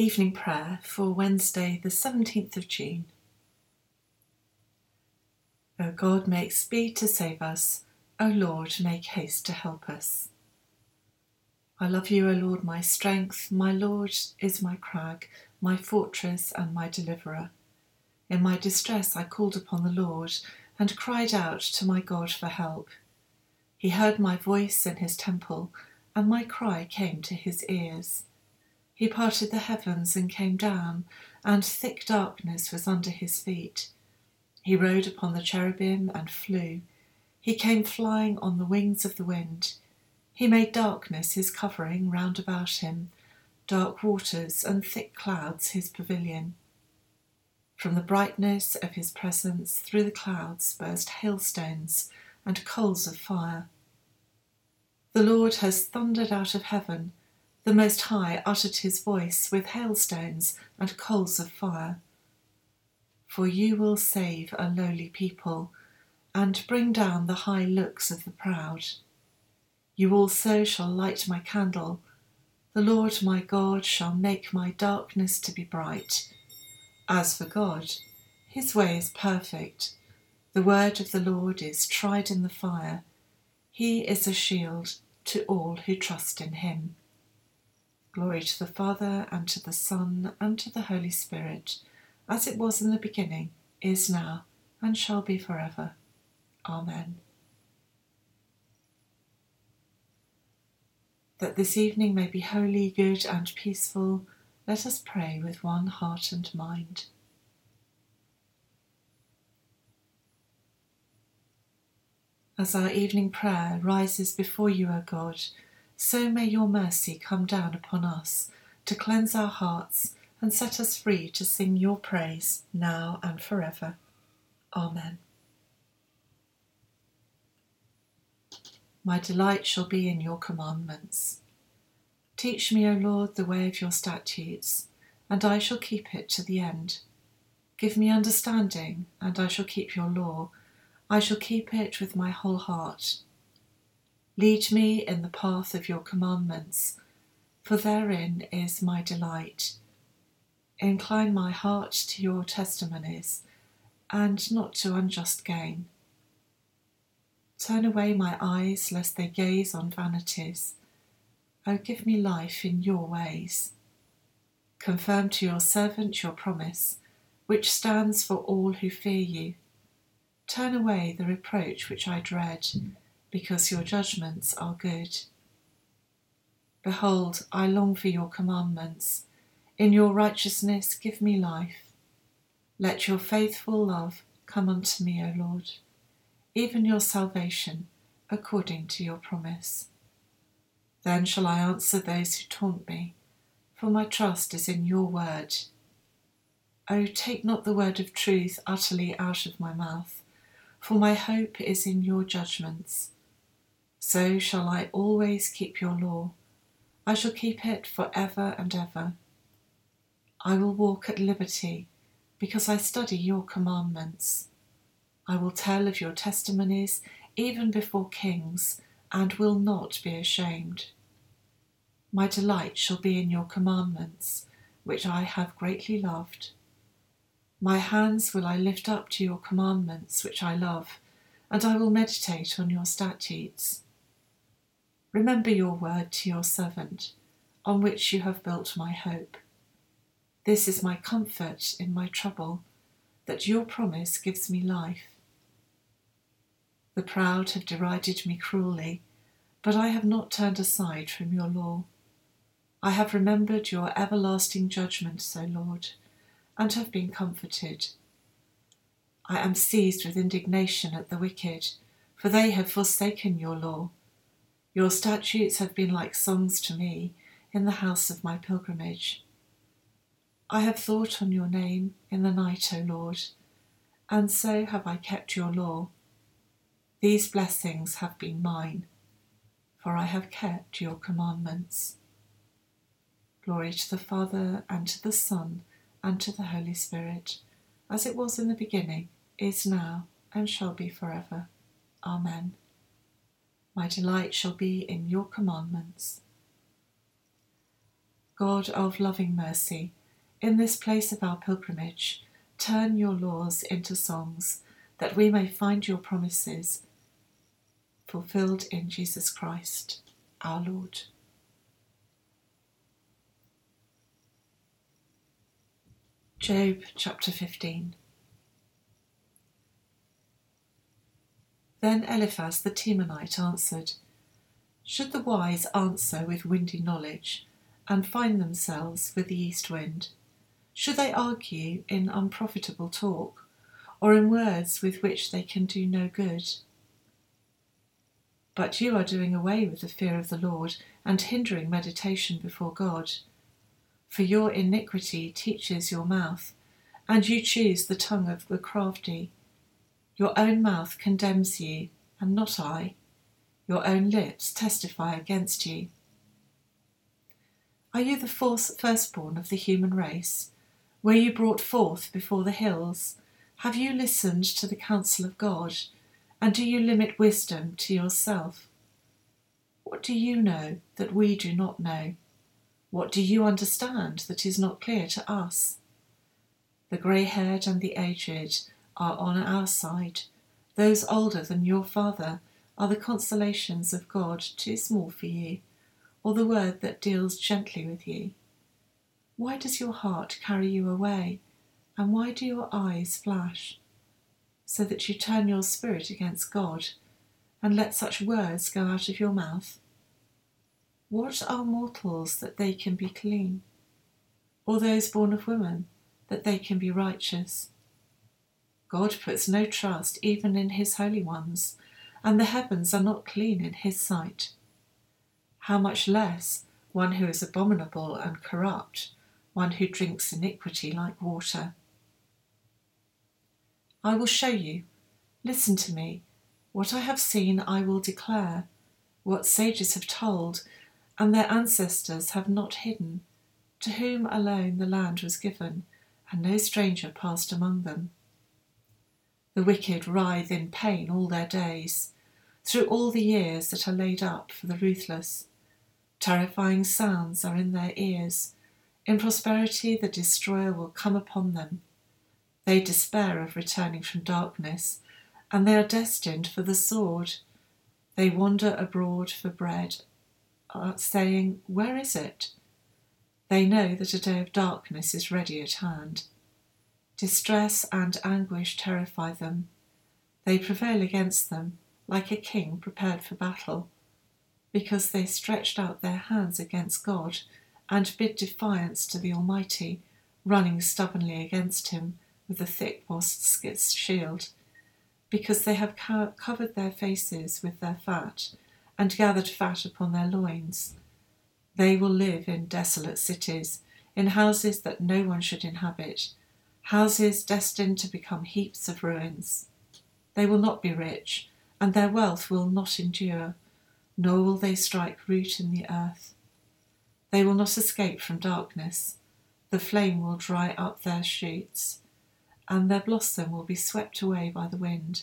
Evening Prayer for Wednesday, the 17th of June. O God, make speed to save us. O Lord, make haste to help us. I love you, O Lord, my strength. My Lord is my crag, my fortress, and my deliverer. In my distress I called upon the Lord and cried out to my God for help. He heard my voice in his temple, and my cry came to his ears. He parted the heavens and came down, and thick darkness was under his feet. He rode upon the cherubim and flew. He came flying on the wings of the wind. He made darkness his covering round about him, dark waters and thick clouds his pavilion. From the brightness of his presence through the clouds burst hailstones and coals of fire. The Lord has thundered out of heaven. The Most High uttered his voice with hailstones and coals of fire. For you will save a lowly people and bring down the high looks of the proud. You also shall light my candle. The Lord my God shall make my darkness to be bright. As for God, his way is perfect. The word of the Lord is tried in the fire. He is a shield to all who trust in him. Glory to the Father, and to the Son, and to the Holy Spirit, as it was in the beginning, is now, and shall be forever. Amen. That this evening may be holy, good, and peaceful, let us pray with one heart and mind. As our evening prayer rises before you, O God, so may your mercy come down upon us to cleanse our hearts and set us free to sing your praise now and forever. Amen. My delight shall be in your commandments. Teach me, O Lord, the way of your statutes, and I shall keep it to the end. Give me understanding, and I shall keep your law. I shall keep it with my whole heart. Lead me in the path of your commandments, for therein is my delight. Incline my heart to your testimonies, and not to unjust gain. Turn away my eyes, lest they gaze on vanities. O give me life in your ways. Confirm to your servant your promise, which stands for all who fear you. Turn away the reproach which I dread because your judgments are good. Behold, I long for your commandments. In your righteousness give me life. Let your faithful love come unto me, O Lord, even your salvation according to your promise. Then shall I answer those who taunt me, for my trust is in your word. O take not the word of truth utterly out of my mouth, for my hope is in your judgments. So shall I always keep your law. I shall keep it for ever and ever. I will walk at liberty, because I study your commandments. I will tell of your testimonies even before kings, and will not be ashamed. My delight shall be in your commandments, which I have greatly loved. My hands will I lift up to your commandments, which I love, and I will meditate on your statutes. Remember your word to your servant, on which you have built my hope. This is my comfort in my trouble, that your promise gives me life. The proud have derided me cruelly, but I have not turned aside from your law. I have remembered your everlasting judgments, O Lord, and have been comforted. I am seized with indignation at the wicked, for they have forsaken your law. Your statutes have been like songs to me in the house of my pilgrimage. I have thought on your name in the night, O Lord, and so have I kept your law. These blessings have been mine, for I have kept your commandments. Glory to the Father, and to the Son, and to the Holy Spirit, as it was in the beginning, is now, and shall be forever. Amen. My delight shall be in your commandments. God of loving mercy, in this place of our pilgrimage, turn your laws into songs, that we may find your promises fulfilled in Jesus Christ, our Lord. Job chapter 15. Then Eliphaz the Temanite answered, Should the wise answer with windy knowledge, and find themselves with the east wind? Should they argue in unprofitable talk, or in words with which they can do no good? But you are doing away with the fear of the Lord, and hindering meditation before God. For your iniquity teaches your mouth, and you choose the tongue of the crafty. Your own mouth condemns you, and not I. Your own lips testify against you. Are you the firstborn of the human race? Were you brought forth before the hills? Have you listened to the counsel of God? And do you limit wisdom to yourself? What do you know that we do not know? What do you understand that is not clear to us? The grey haired and the aged are on our side. Those older than your father are the consolations of God too small for you, or the word that deals gently with you. Why does your heart carry you away, and why do your eyes flash? So that you turn your spirit against God, and let such words go out of your mouth? What are mortals that they can be clean? Or those born of women that they can be righteous? God puts no trust even in his holy ones, and the heavens are not clean in his sight. How much less one who is abominable and corrupt, one who drinks iniquity like water? I will show you, listen to me, what I have seen I will declare, what sages have told and their ancestors have not hidden, to whom alone the land was given, and no stranger passed among them. The wicked writhe in pain all their days, through all the years that are laid up for the ruthless. Terrifying sounds are in their ears. In prosperity, the destroyer will come upon them. They despair of returning from darkness, and they are destined for the sword. They wander abroad for bread are saying, Where is it? They know that a day of darkness is ready at hand. Distress and anguish terrify them. They prevail against them like a king prepared for battle, because they stretched out their hands against God and bid defiance to the Almighty, running stubbornly against him with a thick bossed shield, because they have co- covered their faces with their fat and gathered fat upon their loins. They will live in desolate cities, in houses that no one should inhabit, houses destined to become heaps of ruins. They will not be rich, and their wealth will not endure, nor will they strike root in the earth. They will not escape from darkness. The flame will dry up their shoots, and their blossom will be swept away by the wind.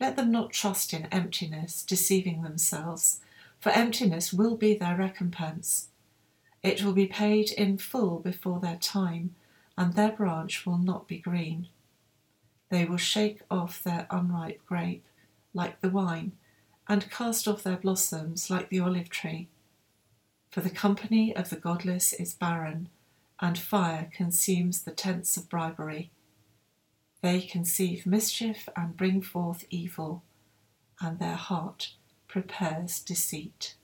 Let them not trust in emptiness, deceiving themselves, for emptiness will be their recompense. It will be paid in full before their time, and their branch will not be green. They will shake off their unripe grape, like the wine, and cast off their blossoms, like the olive tree. For the company of the godless is barren, and fire consumes the tents of bribery. They conceive mischief and bring forth evil, and their heart prepares deceit.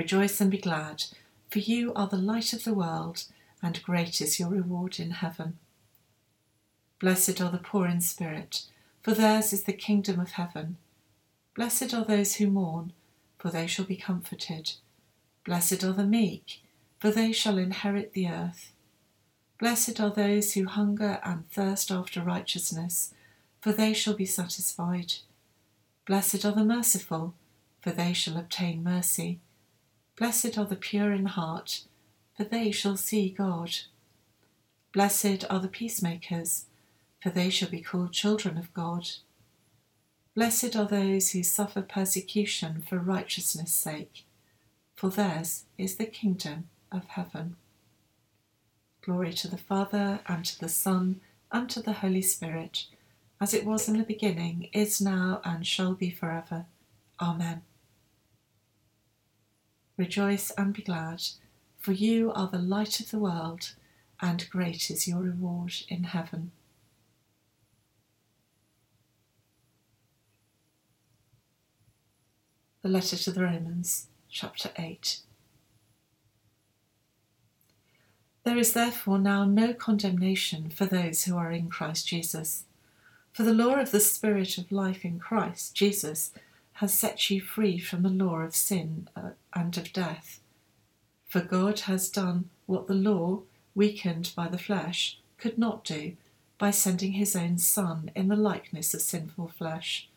Rejoice and be glad, for you are the light of the world, and great is your reward in heaven. Blessed are the poor in spirit, for theirs is the kingdom of heaven. Blessed are those who mourn, for they shall be comforted. Blessed are the meek for they shall inherit the earth. Blessed are those who hunger and thirst after righteousness, for they shall be satisfied. Blessed are the merciful, for they shall obtain mercy. Blessed are the pure in heart, for they shall see God. Blessed are the peacemakers, for they shall be called children of God. Blessed are those who suffer persecution for righteousness' sake, for theirs is the kingdom of heaven. Glory to the Father, and to the Son, and to the Holy Spirit, as it was in the beginning, is now, and shall be forever. Amen. Rejoice and be glad, for you are the light of the world, and great is your reward in heaven. The letter to the Romans, chapter 8. There is therefore now no condemnation for those who are in Christ Jesus. For the law of the Spirit of life in Christ Jesus has set you free from the law of sin uh, and of death. For God has done what the law, weakened by the flesh, could not do by sending his own Son in the likeness of sinful flesh.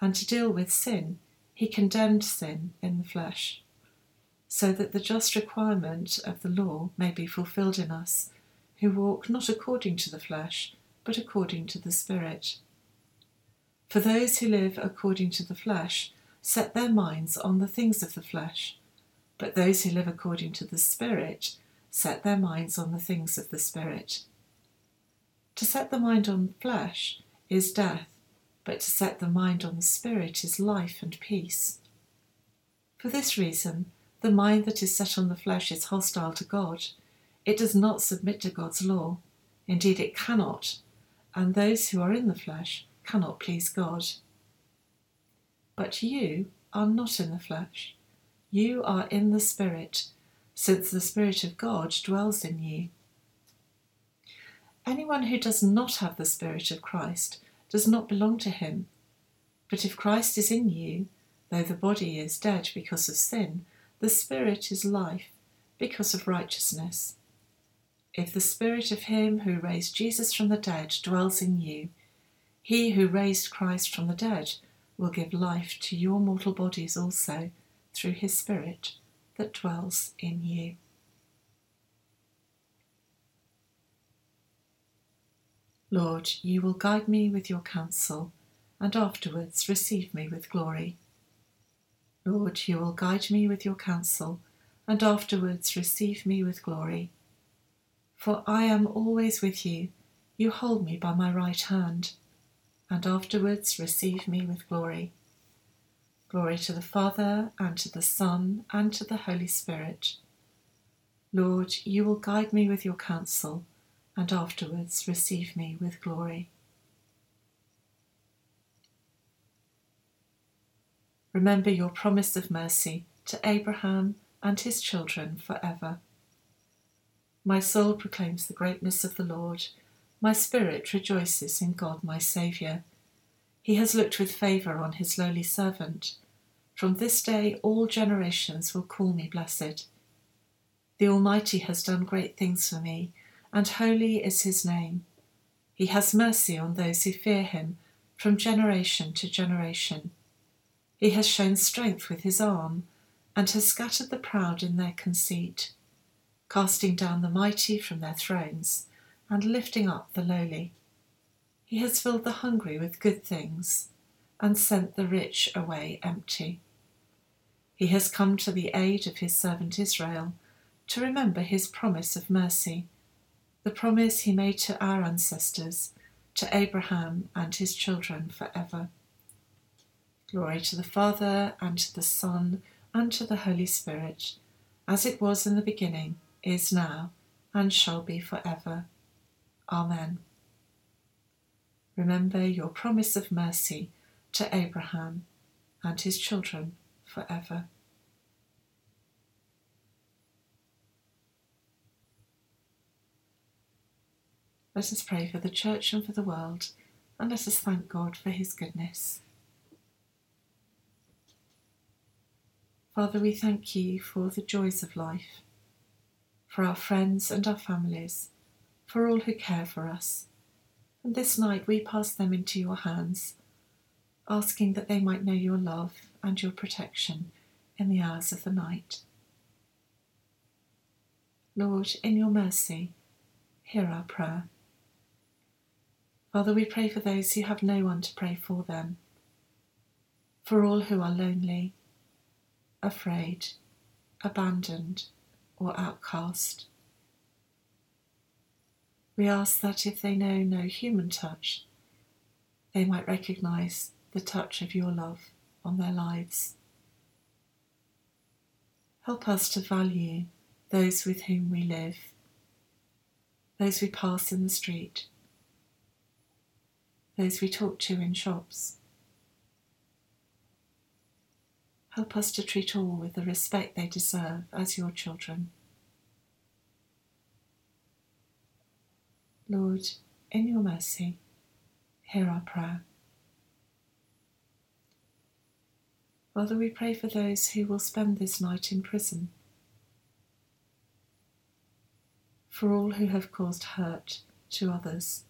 And to deal with sin, he condemned sin in the flesh, so that the just requirement of the law may be fulfilled in us, who walk not according to the flesh, but according to the Spirit. For those who live according to the flesh set their minds on the things of the flesh, but those who live according to the Spirit set their minds on the things of the Spirit. To set the mind on flesh is death, but to set the mind on the Spirit is life and peace. For this reason, the mind that is set on the flesh is hostile to God. It does not submit to God's law. Indeed, it cannot, and those who are in the flesh cannot please God. But you are not in the flesh. You are in the Spirit, since the Spirit of God dwells in you. Anyone who does not have the Spirit of Christ does not belong to him. But if Christ is in you, though the body is dead because of sin, the Spirit is life because of righteousness. If the Spirit of Him who raised Jesus from the dead dwells in you, he who raised Christ from the dead will give life to your mortal bodies also through his Spirit that dwells in you. Lord, you will guide me with your counsel, and afterwards receive me with glory. Lord, you will guide me with your counsel, and afterwards receive me with glory. For I am always with you, you hold me by my right hand and afterwards receive me with glory. Glory to the Father, and to the Son, and to the Holy Spirit. Lord, you will guide me with your counsel, and afterwards receive me with glory. Remember your promise of mercy to Abraham and his children forever. My soul proclaims the greatness of the Lord my spirit rejoices in God my Saviour. He has looked with favour on his lowly servant. From this day all generations will call me blessed. The Almighty has done great things for me, and holy is his name. He has mercy on those who fear him from generation to generation. He has shown strength with his arm, and has scattered the proud in their conceit, casting down the mighty from their thrones and lifting up the lowly. He has filled the hungry with good things and sent the rich away empty. He has come to the aid of his servant Israel to remember his promise of mercy, the promise he made to our ancestors, to Abraham and his children forever. Glory to the Father, and to the Son, and to the Holy Spirit, as it was in the beginning, is now, and shall be forever. Amen. Remember your promise of mercy to Abraham and his children forever. Let us pray for the Church and for the world, and let us thank God for his goodness. Father, we thank you for the joys of life, for our friends and our families for all who care for us. And this night we pass them into your hands, asking that they might know your love and your protection in the hours of the night. Lord, in your mercy, hear our prayer. Father, we pray for those who have no one to pray for them, For all who are lonely, afraid, abandoned, or outcast. We ask that if they know no human touch, they might recognize the touch of your love on their lives. Help us to value those with whom we live, those we pass in the street, those we talk to in shops. Help us to treat all with the respect they deserve as your children. Lord, in your mercy, hear our prayer. Father, we pray for those who will spend this night in prison, for all who have caused hurt to others.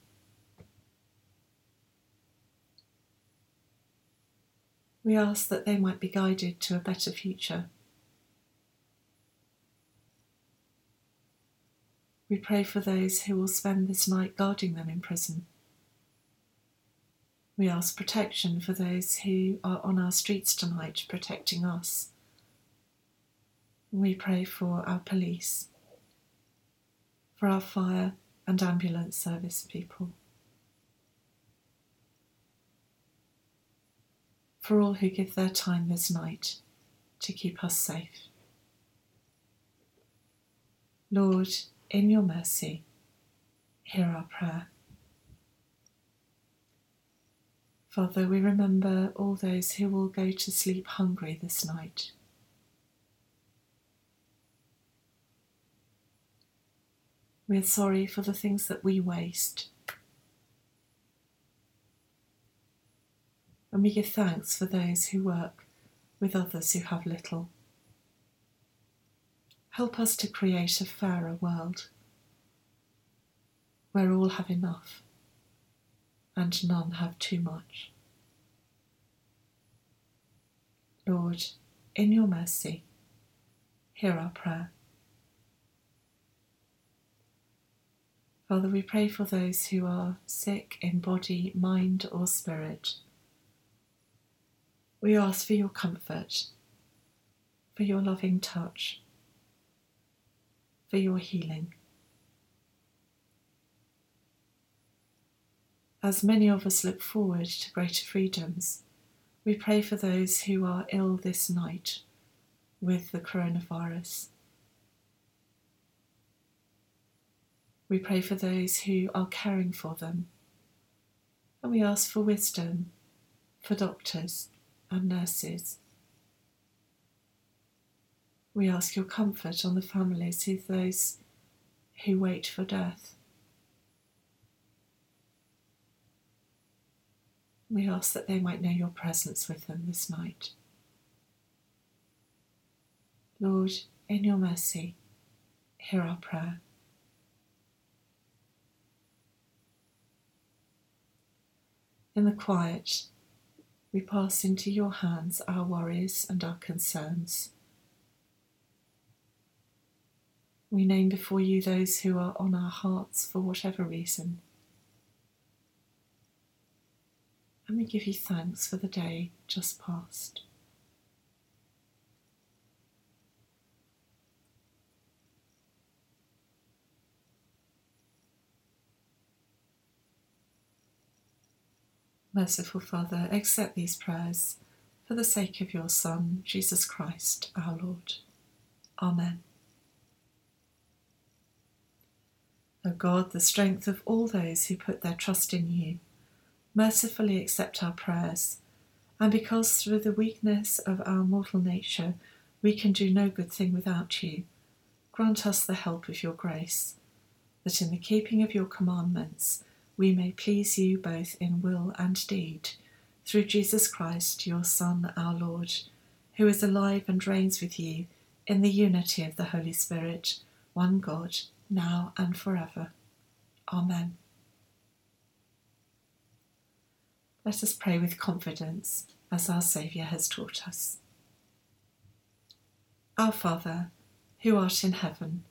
We ask that they might be guided to a better future. We pray for those who will spend this night guarding them in prison. We ask protection for those who are on our streets tonight, protecting us. We pray for our police, for our fire and ambulance service people, for all who give their time this night to keep us safe. Lord, in your mercy, hear our prayer. Father, we remember all those who will go to sleep hungry this night. We are sorry for the things that we waste. And we give thanks for those who work with others who have little. Help us to create a fairer world where all have enough and none have too much. Lord, in your mercy, hear our prayer. Father, we pray for those who are sick in body, mind, or spirit. We ask for your comfort, for your loving touch, for your healing. As many of us look forward to greater freedoms, we pray for those who are ill this night with the coronavirus. We pray for those who are caring for them. And we ask for wisdom for doctors and nurses. We ask your comfort on the families of those who wait for death. We ask that they might know your presence with them this night. Lord, in your mercy, hear our prayer. In the quiet, we pass into your hands our worries and our concerns. We name before you those who are on our hearts for whatever reason. and we give you thanks for the day just past. Merciful Father, accept these prayers for the sake of your Son, Jesus Christ, our Lord. Amen. O God, the strength of all those who put their trust in you. Mercifully accept our prayers, and because through the weakness of our mortal nature we can do no good thing without you, grant us the help of your grace, that in the keeping of your commandments we may please you both in will and deed, through Jesus Christ, your Son, our Lord, who is alive and reigns with you in the unity of the Holy Spirit, one God, now and forever. Amen. Let us pray with confidence as our Saviour has taught us. Our Father, who art in heaven,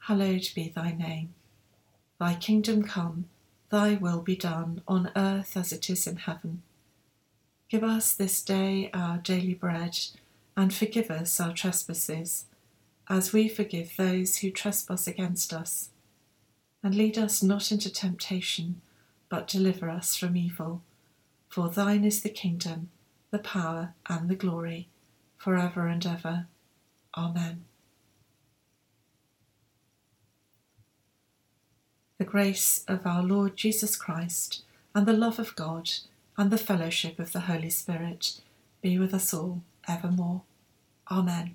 hallowed be thy name. Thy kingdom come, thy will be done on earth as it is in heaven. Give us this day our daily bread, and forgive us our trespasses, as we forgive those who trespass against us. And lead us not into temptation, but deliver us from evil. For thine is the kingdom, the power, and the glory, for ever and ever. Amen. The grace of our Lord Jesus Christ, and the love of God, and the fellowship of the Holy Spirit be with us all evermore. Amen.